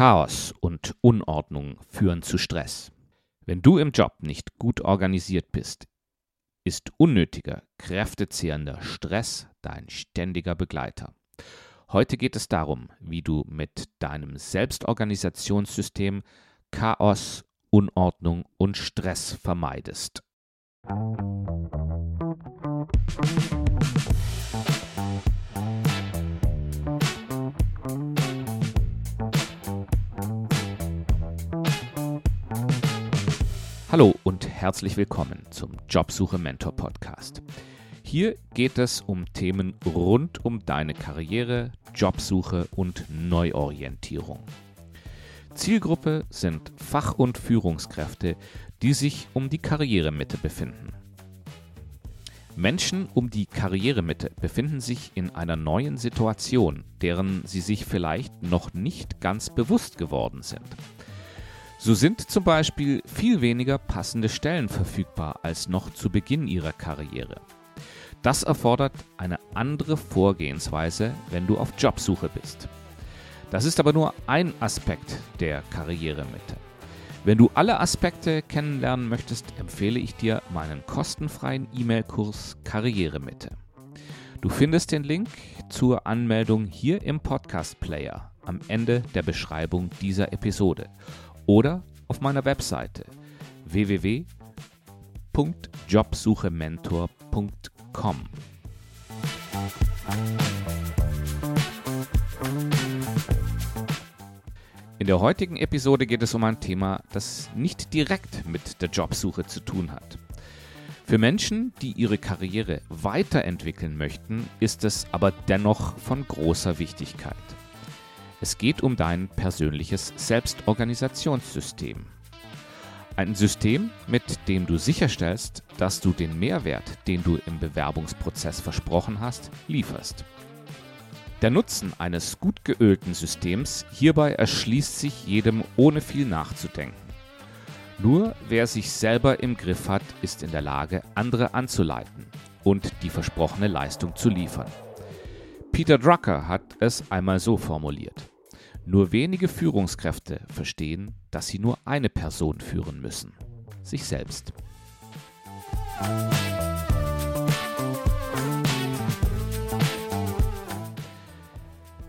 Chaos und Unordnung führen zu Stress. Wenn du im Job nicht gut organisiert bist, ist unnötiger, kräftezehrender Stress dein ständiger Begleiter. Heute geht es darum, wie du mit deinem Selbstorganisationssystem Chaos, Unordnung und Stress vermeidest. Hallo und herzlich willkommen zum Jobsuche Mentor Podcast. Hier geht es um Themen rund um deine Karriere, Jobsuche und Neuorientierung. Zielgruppe sind Fach- und Führungskräfte, die sich um die Karrieremitte befinden. Menschen um die Karrieremitte befinden sich in einer neuen Situation, deren sie sich vielleicht noch nicht ganz bewusst geworden sind. So sind zum Beispiel viel weniger passende Stellen verfügbar als noch zu Beginn ihrer Karriere. Das erfordert eine andere Vorgehensweise, wenn du auf Jobsuche bist. Das ist aber nur ein Aspekt der Karrieremitte. Wenn du alle Aspekte kennenlernen möchtest, empfehle ich dir meinen kostenfreien E-Mail-Kurs Karrieremitte. Du findest den Link zur Anmeldung hier im Podcast Player am Ende der Beschreibung dieser Episode oder auf meiner Webseite www.jobsuchementor.com. In der heutigen Episode geht es um ein Thema, das nicht direkt mit der Jobsuche zu tun hat. Für Menschen, die ihre Karriere weiterentwickeln möchten, ist es aber dennoch von großer Wichtigkeit. Es geht um dein persönliches Selbstorganisationssystem. Ein System, mit dem du sicherstellst, dass du den Mehrwert, den du im Bewerbungsprozess versprochen hast, lieferst. Der Nutzen eines gut geölten Systems hierbei erschließt sich jedem ohne viel nachzudenken. Nur wer sich selber im Griff hat, ist in der Lage, andere anzuleiten und die versprochene Leistung zu liefern. Peter Drucker hat es einmal so formuliert. Nur wenige Führungskräfte verstehen, dass sie nur eine Person führen müssen, sich selbst.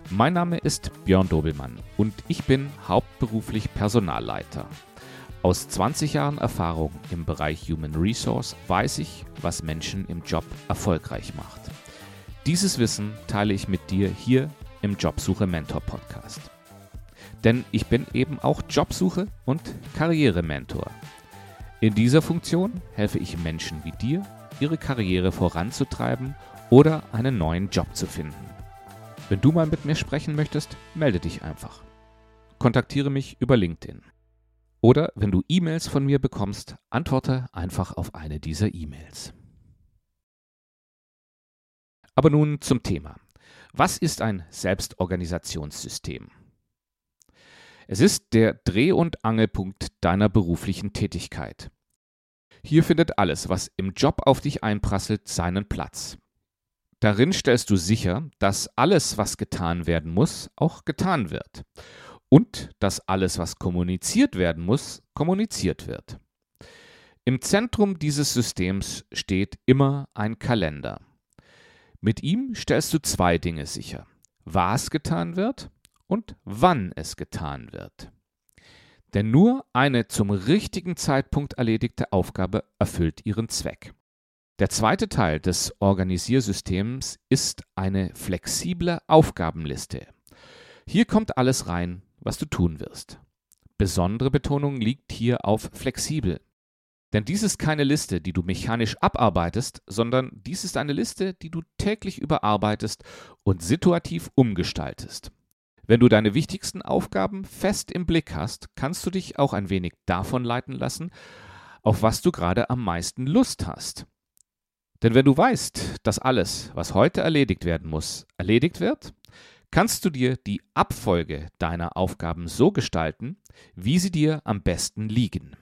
Mein Name ist Björn Dobelmann und ich bin hauptberuflich Personalleiter. Aus 20 Jahren Erfahrung im Bereich Human Resource weiß ich, was Menschen im Job erfolgreich macht. Dieses Wissen teile ich mit dir hier im Jobsuche Mentor Podcast. Denn ich bin eben auch Jobsuche und Karrierementor. In dieser Funktion helfe ich Menschen wie dir, ihre Karriere voranzutreiben oder einen neuen Job zu finden. Wenn du mal mit mir sprechen möchtest, melde dich einfach. Kontaktiere mich über LinkedIn. Oder wenn du E-Mails von mir bekommst, antworte einfach auf eine dieser E-Mails. Aber nun zum Thema. Was ist ein Selbstorganisationssystem? Es ist der Dreh- und Angelpunkt deiner beruflichen Tätigkeit. Hier findet alles, was im Job auf dich einprasselt, seinen Platz. Darin stellst du sicher, dass alles, was getan werden muss, auch getan wird. Und dass alles, was kommuniziert werden muss, kommuniziert wird. Im Zentrum dieses Systems steht immer ein Kalender. Mit ihm stellst du zwei Dinge sicher. Was getan wird und wann es getan wird. Denn nur eine zum richtigen Zeitpunkt erledigte Aufgabe erfüllt ihren Zweck. Der zweite Teil des Organisiersystems ist eine flexible Aufgabenliste. Hier kommt alles rein, was du tun wirst. Besondere Betonung liegt hier auf flexibel. Denn dies ist keine Liste, die du mechanisch abarbeitest, sondern dies ist eine Liste, die du täglich überarbeitest und situativ umgestaltest. Wenn du deine wichtigsten Aufgaben fest im Blick hast, kannst du dich auch ein wenig davon leiten lassen, auf was du gerade am meisten Lust hast. Denn wenn du weißt, dass alles, was heute erledigt werden muss, erledigt wird, kannst du dir die Abfolge deiner Aufgaben so gestalten, wie sie dir am besten liegen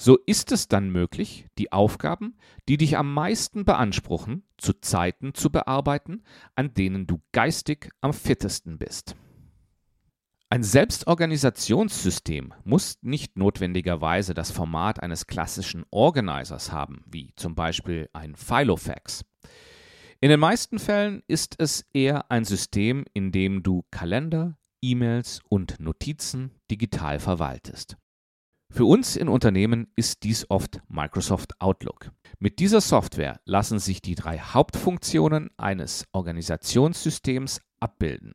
so ist es dann möglich, die Aufgaben, die dich am meisten beanspruchen, zu Zeiten zu bearbeiten, an denen du geistig am fittesten bist. Ein Selbstorganisationssystem muss nicht notwendigerweise das Format eines klassischen Organizers haben, wie zum Beispiel ein Filofax. In den meisten Fällen ist es eher ein System, in dem du Kalender, E-Mails und Notizen digital verwaltest. Für uns in Unternehmen ist dies oft Microsoft Outlook. Mit dieser Software lassen sich die drei Hauptfunktionen eines Organisationssystems abbilden.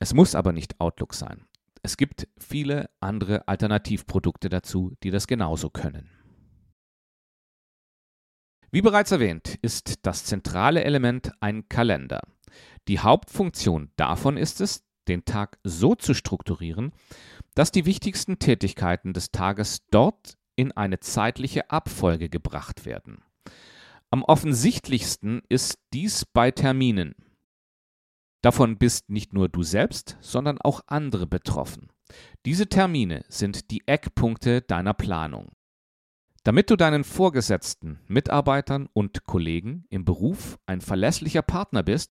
Es muss aber nicht Outlook sein. Es gibt viele andere Alternativprodukte dazu, die das genauso können. Wie bereits erwähnt, ist das zentrale Element ein Kalender. Die Hauptfunktion davon ist es, den Tag so zu strukturieren, dass die wichtigsten Tätigkeiten des Tages dort in eine zeitliche Abfolge gebracht werden. Am offensichtlichsten ist dies bei Terminen. Davon bist nicht nur du selbst, sondern auch andere betroffen. Diese Termine sind die Eckpunkte deiner Planung. Damit du deinen Vorgesetzten, Mitarbeitern und Kollegen im Beruf ein verlässlicher Partner bist,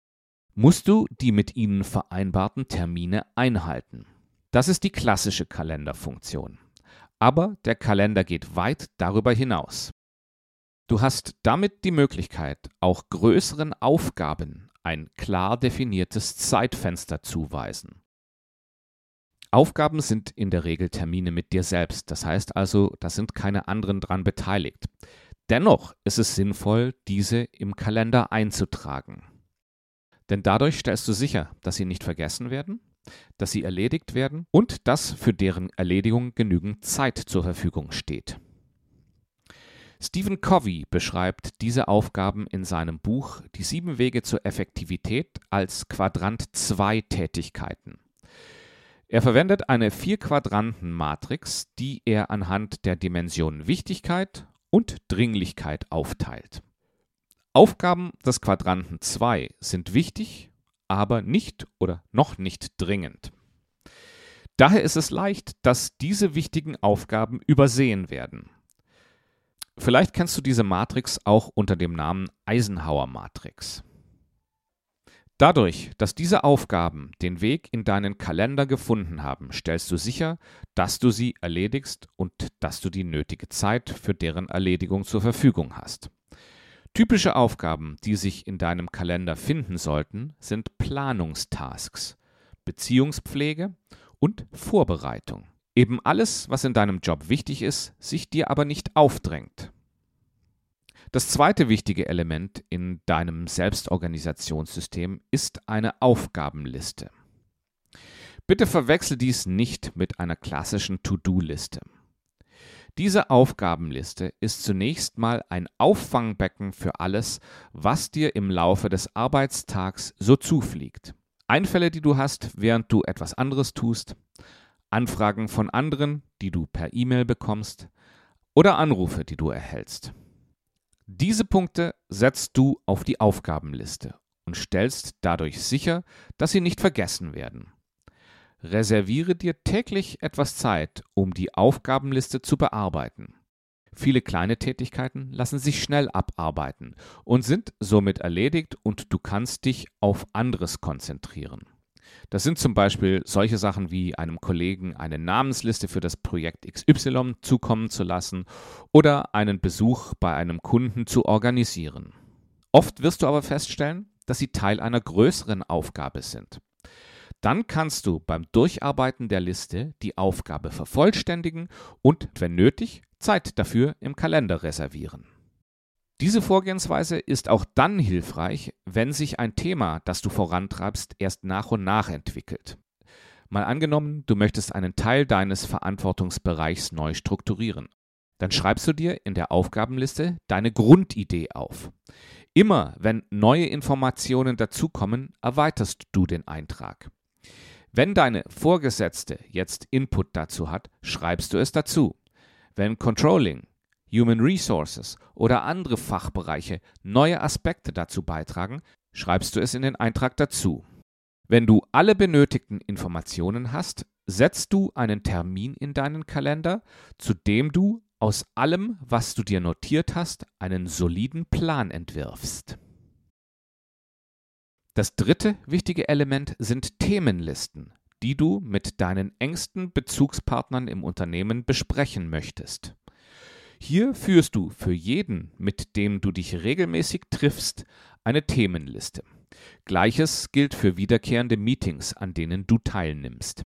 musst du die mit ihnen vereinbarten Termine einhalten. Das ist die klassische Kalenderfunktion. Aber der Kalender geht weit darüber hinaus. Du hast damit die Möglichkeit, auch größeren Aufgaben ein klar definiertes Zeitfenster zuweisen. Aufgaben sind in der Regel Termine mit dir selbst, das heißt also, da sind keine anderen dran beteiligt. Dennoch ist es sinnvoll, diese im Kalender einzutragen. Denn dadurch stellst du sicher, dass sie nicht vergessen werden, dass sie erledigt werden und dass für deren Erledigung genügend Zeit zur Verfügung steht. Stephen Covey beschreibt diese Aufgaben in seinem Buch Die sieben Wege zur Effektivität als Quadrant 2 Tätigkeiten. Er verwendet eine Vier-Quadranten-Matrix, die er anhand der Dimensionen Wichtigkeit und Dringlichkeit aufteilt. Aufgaben des Quadranten 2 sind wichtig, aber nicht oder noch nicht dringend. Daher ist es leicht, dass diese wichtigen Aufgaben übersehen werden. Vielleicht kennst du diese Matrix auch unter dem Namen Eisenhower-Matrix. Dadurch, dass diese Aufgaben den Weg in deinen Kalender gefunden haben, stellst du sicher, dass du sie erledigst und dass du die nötige Zeit für deren Erledigung zur Verfügung hast. Typische Aufgaben, die sich in deinem Kalender finden sollten, sind Planungstasks, Beziehungspflege und Vorbereitung. Eben alles, was in deinem Job wichtig ist, sich dir aber nicht aufdrängt. Das zweite wichtige Element in deinem Selbstorganisationssystem ist eine Aufgabenliste. Bitte verwechsel dies nicht mit einer klassischen To-Do-Liste. Diese Aufgabenliste ist zunächst mal ein Auffangbecken für alles, was dir im Laufe des Arbeitstags so zufliegt. Einfälle, die du hast, während du etwas anderes tust, Anfragen von anderen, die du per E-Mail bekommst, oder Anrufe, die du erhältst. Diese Punkte setzt du auf die Aufgabenliste und stellst dadurch sicher, dass sie nicht vergessen werden. Reserviere dir täglich etwas Zeit, um die Aufgabenliste zu bearbeiten. Viele kleine Tätigkeiten lassen sich schnell abarbeiten und sind somit erledigt und du kannst dich auf anderes konzentrieren. Das sind zum Beispiel solche Sachen wie einem Kollegen eine Namensliste für das Projekt XY zukommen zu lassen oder einen Besuch bei einem Kunden zu organisieren. Oft wirst du aber feststellen, dass sie Teil einer größeren Aufgabe sind. Dann kannst du beim Durcharbeiten der Liste die Aufgabe vervollständigen und, wenn nötig, Zeit dafür im Kalender reservieren. Diese Vorgehensweise ist auch dann hilfreich, wenn sich ein Thema, das du vorantreibst, erst nach und nach entwickelt. Mal angenommen, du möchtest einen Teil deines Verantwortungsbereichs neu strukturieren. Dann schreibst du dir in der Aufgabenliste deine Grundidee auf. Immer wenn neue Informationen dazukommen, erweiterst du den Eintrag. Wenn deine Vorgesetzte jetzt Input dazu hat, schreibst du es dazu. Wenn Controlling, Human Resources oder andere Fachbereiche neue Aspekte dazu beitragen, schreibst du es in den Eintrag dazu. Wenn du alle benötigten Informationen hast, setzt du einen Termin in deinen Kalender, zu dem du aus allem, was du dir notiert hast, einen soliden Plan entwirfst. Das dritte wichtige Element sind Themenlisten. die du mit deinen engsten Bezugspartnern im Unternehmen besprechen möchtest. Hier führst du für jeden, mit dem du dich regelmäßig triffst, eine Themenliste. Gleiches gilt für wiederkehrende Meetings, an denen du teilnimmst.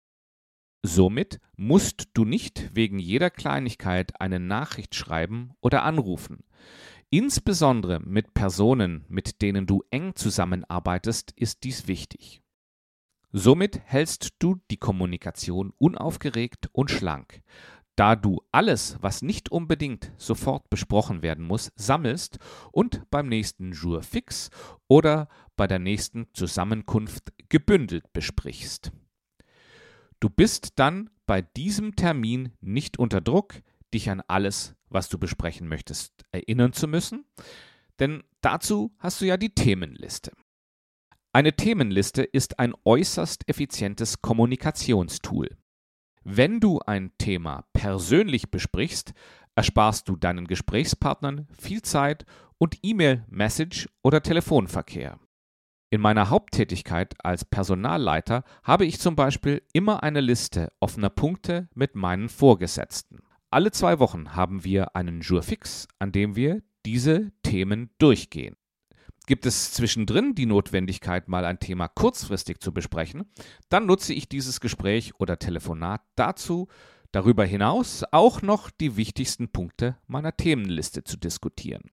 Somit musst du nicht wegen jeder Kleinigkeit eine Nachricht schreiben oder anrufen. Insbesondere mit Personen, mit denen du eng zusammenarbeitest, ist dies wichtig. Somit hältst du die Kommunikation unaufgeregt und schlank, da du alles, was nicht unbedingt sofort besprochen werden muss, sammelst und beim nächsten Jour fix oder bei der nächsten Zusammenkunft gebündelt besprichst. Du bist dann bei diesem Termin nicht unter Druck, dich an alles, was du besprechen möchtest, erinnern zu müssen, denn dazu hast du ja die Themenliste. Eine Themenliste ist ein äußerst effizientes Kommunikationstool. Wenn du ein Thema persönlich besprichst, ersparst du deinen Gesprächspartnern viel Zeit und E-Mail, Message oder Telefonverkehr. In meiner Haupttätigkeit als Personalleiter habe ich zum Beispiel immer eine Liste offener Punkte mit meinen Vorgesetzten. Alle zwei Wochen haben wir einen Jour fix, an dem wir diese Themen durchgehen. Gibt es zwischendrin die Notwendigkeit, mal ein Thema kurzfristig zu besprechen, dann nutze ich dieses Gespräch oder Telefonat dazu, darüber hinaus auch noch die wichtigsten Punkte meiner Themenliste zu diskutieren.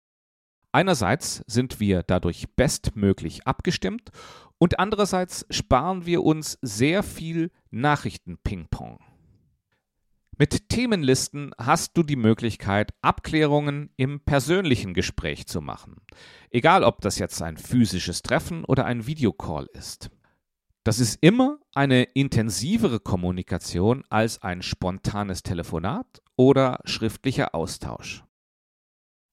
Einerseits sind wir dadurch bestmöglich abgestimmt und andererseits sparen wir uns sehr viel Nachrichten-Ping-Pong. Mit Themenlisten hast du die Möglichkeit, Abklärungen im persönlichen Gespräch zu machen. Egal, ob das jetzt ein physisches Treffen oder ein Videocall ist. Das ist immer eine intensivere Kommunikation als ein spontanes Telefonat oder schriftlicher Austausch.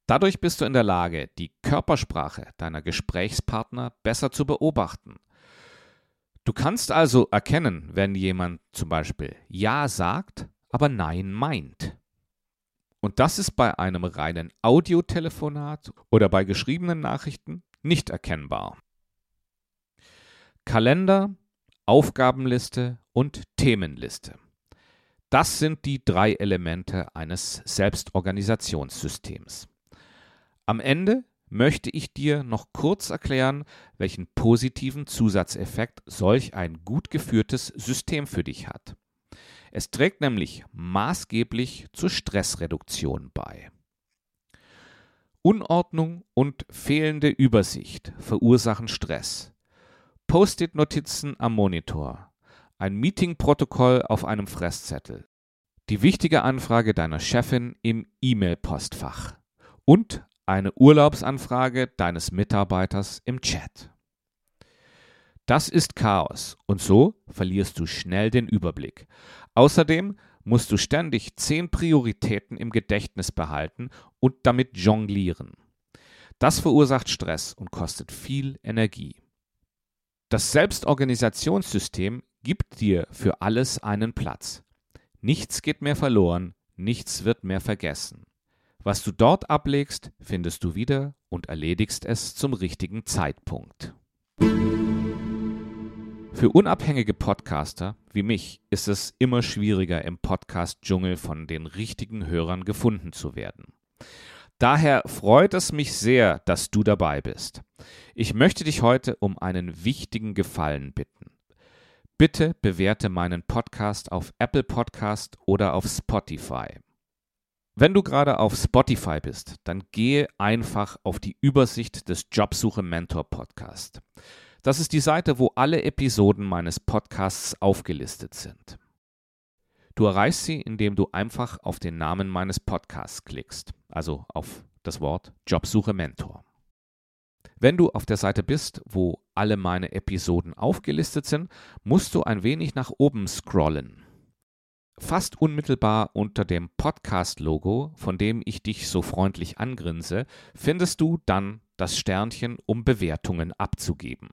Dadurch bist du in der Lage, die Körpersprache deiner Gesprächspartner besser zu beobachten. Du kannst also erkennen, wenn jemand zum Beispiel Ja sagt, aber Nein meint. Und das ist bei einem reinen Audiotelefonat oder bei geschriebenen Nachrichten nicht erkennbar. Kalender, Aufgabenliste und Themenliste. Das sind die drei Elemente eines Selbstorganisationssystems. Am Ende möchte ich dir noch kurz erklären, welchen positiven Zusatzeffekt solch ein gut geführtes System für dich hat. Es trägt nämlich maßgeblich zur Stressreduktion bei. Unordnung und fehlende Übersicht verursachen Stress. Post-it-Notizen am Monitor, ein Meetingprotokoll auf einem Fresszettel, die wichtige Anfrage deiner Chefin im E-Mail-Postfach und eine Urlaubsanfrage deines Mitarbeiters im Chat. Das ist Chaos und so verlierst du schnell den Überblick. Außerdem musst du ständig zehn Prioritäten im Gedächtnis behalten und damit jonglieren. Das verursacht Stress und kostet viel Energie. Das Selbstorganisationssystem gibt dir für alles einen Platz. Nichts geht mehr verloren, nichts wird mehr vergessen. Was du dort ablegst, findest du wieder und erledigst es zum richtigen Zeitpunkt. Für unabhängige Podcaster wie mich ist es immer schwieriger, im Podcast-Dschungel von den richtigen Hörern gefunden zu werden. Daher freut es mich sehr, dass du dabei bist. Ich möchte dich heute um einen wichtigen Gefallen bitten. Bitte bewerte meinen Podcast auf Apple Podcast oder auf Spotify. Wenn du gerade auf Spotify bist, dann gehe einfach auf die Übersicht des Jobsuche Mentor Podcast. Das ist die Seite, wo alle Episoden meines Podcasts aufgelistet sind. Du erreichst sie, indem du einfach auf den Namen meines Podcasts klickst, also auf das Wort Jobsuche Mentor. Wenn du auf der Seite bist, wo alle meine Episoden aufgelistet sind, musst du ein wenig nach oben scrollen. Fast unmittelbar unter dem Podcast-Logo, von dem ich dich so freundlich angrinse, findest du dann das Sternchen, um Bewertungen abzugeben.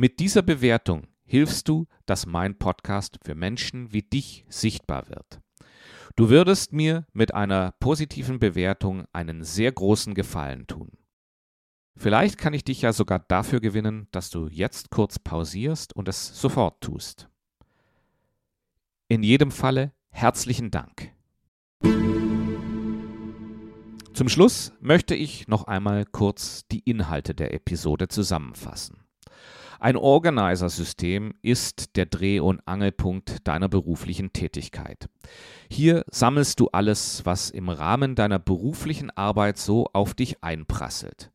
Mit dieser Bewertung hilfst du, dass mein Podcast für Menschen wie dich sichtbar wird. Du würdest mir mit einer positiven Bewertung einen sehr großen Gefallen tun. Vielleicht kann ich dich ja sogar dafür gewinnen, dass du jetzt kurz pausierst und es sofort tust. In jedem Falle herzlichen Dank. Zum Schluss möchte ich noch einmal kurz die Inhalte der Episode zusammenfassen. Ein Organizer-System ist der Dreh- und Angelpunkt deiner beruflichen Tätigkeit. Hier sammelst du alles, was im Rahmen deiner beruflichen Arbeit so auf dich einprasselt.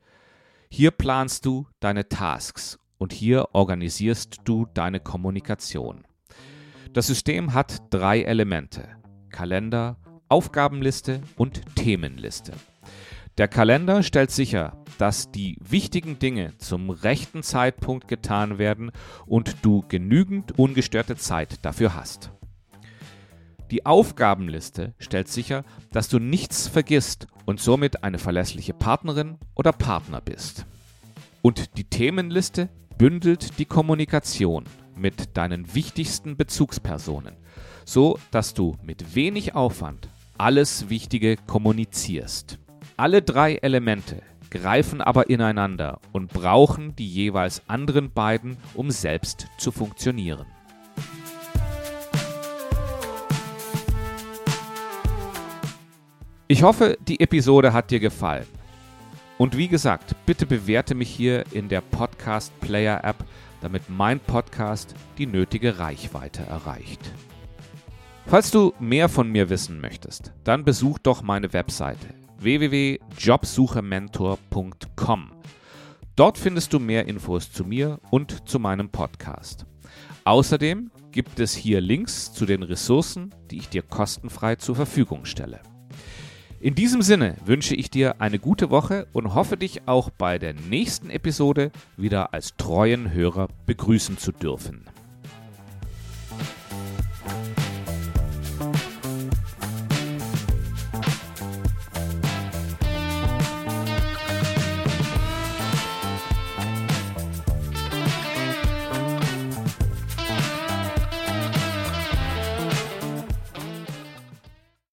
Hier planst du deine Tasks und hier organisierst du deine Kommunikation. Das System hat drei Elemente. Kalender, Aufgabenliste und Themenliste. Der Kalender stellt sicher, dass die wichtigen Dinge zum rechten Zeitpunkt getan werden und du genügend ungestörte Zeit dafür hast. Die Aufgabenliste stellt sicher, dass du nichts vergisst und somit eine verlässliche Partnerin oder Partner bist. Und die Themenliste bündelt die Kommunikation mit deinen wichtigsten Bezugspersonen, so dass du mit wenig Aufwand alles Wichtige kommunizierst. Alle drei Elemente greifen aber ineinander und brauchen die jeweils anderen beiden, um selbst zu funktionieren. Ich hoffe, die Episode hat dir gefallen. Und wie gesagt, bitte bewerte mich hier in der Podcast Player App, damit mein Podcast die nötige Reichweite erreicht. Falls du mehr von mir wissen möchtest, dann besuch doch meine Webseite www.jobsuchementor.com. Dort findest du mehr Infos zu mir und zu meinem Podcast. Außerdem gibt es hier Links zu den Ressourcen, die ich dir kostenfrei zur Verfügung stelle. In diesem Sinne wünsche ich dir eine gute Woche und hoffe dich auch bei der nächsten Episode wieder als treuen Hörer begrüßen zu dürfen.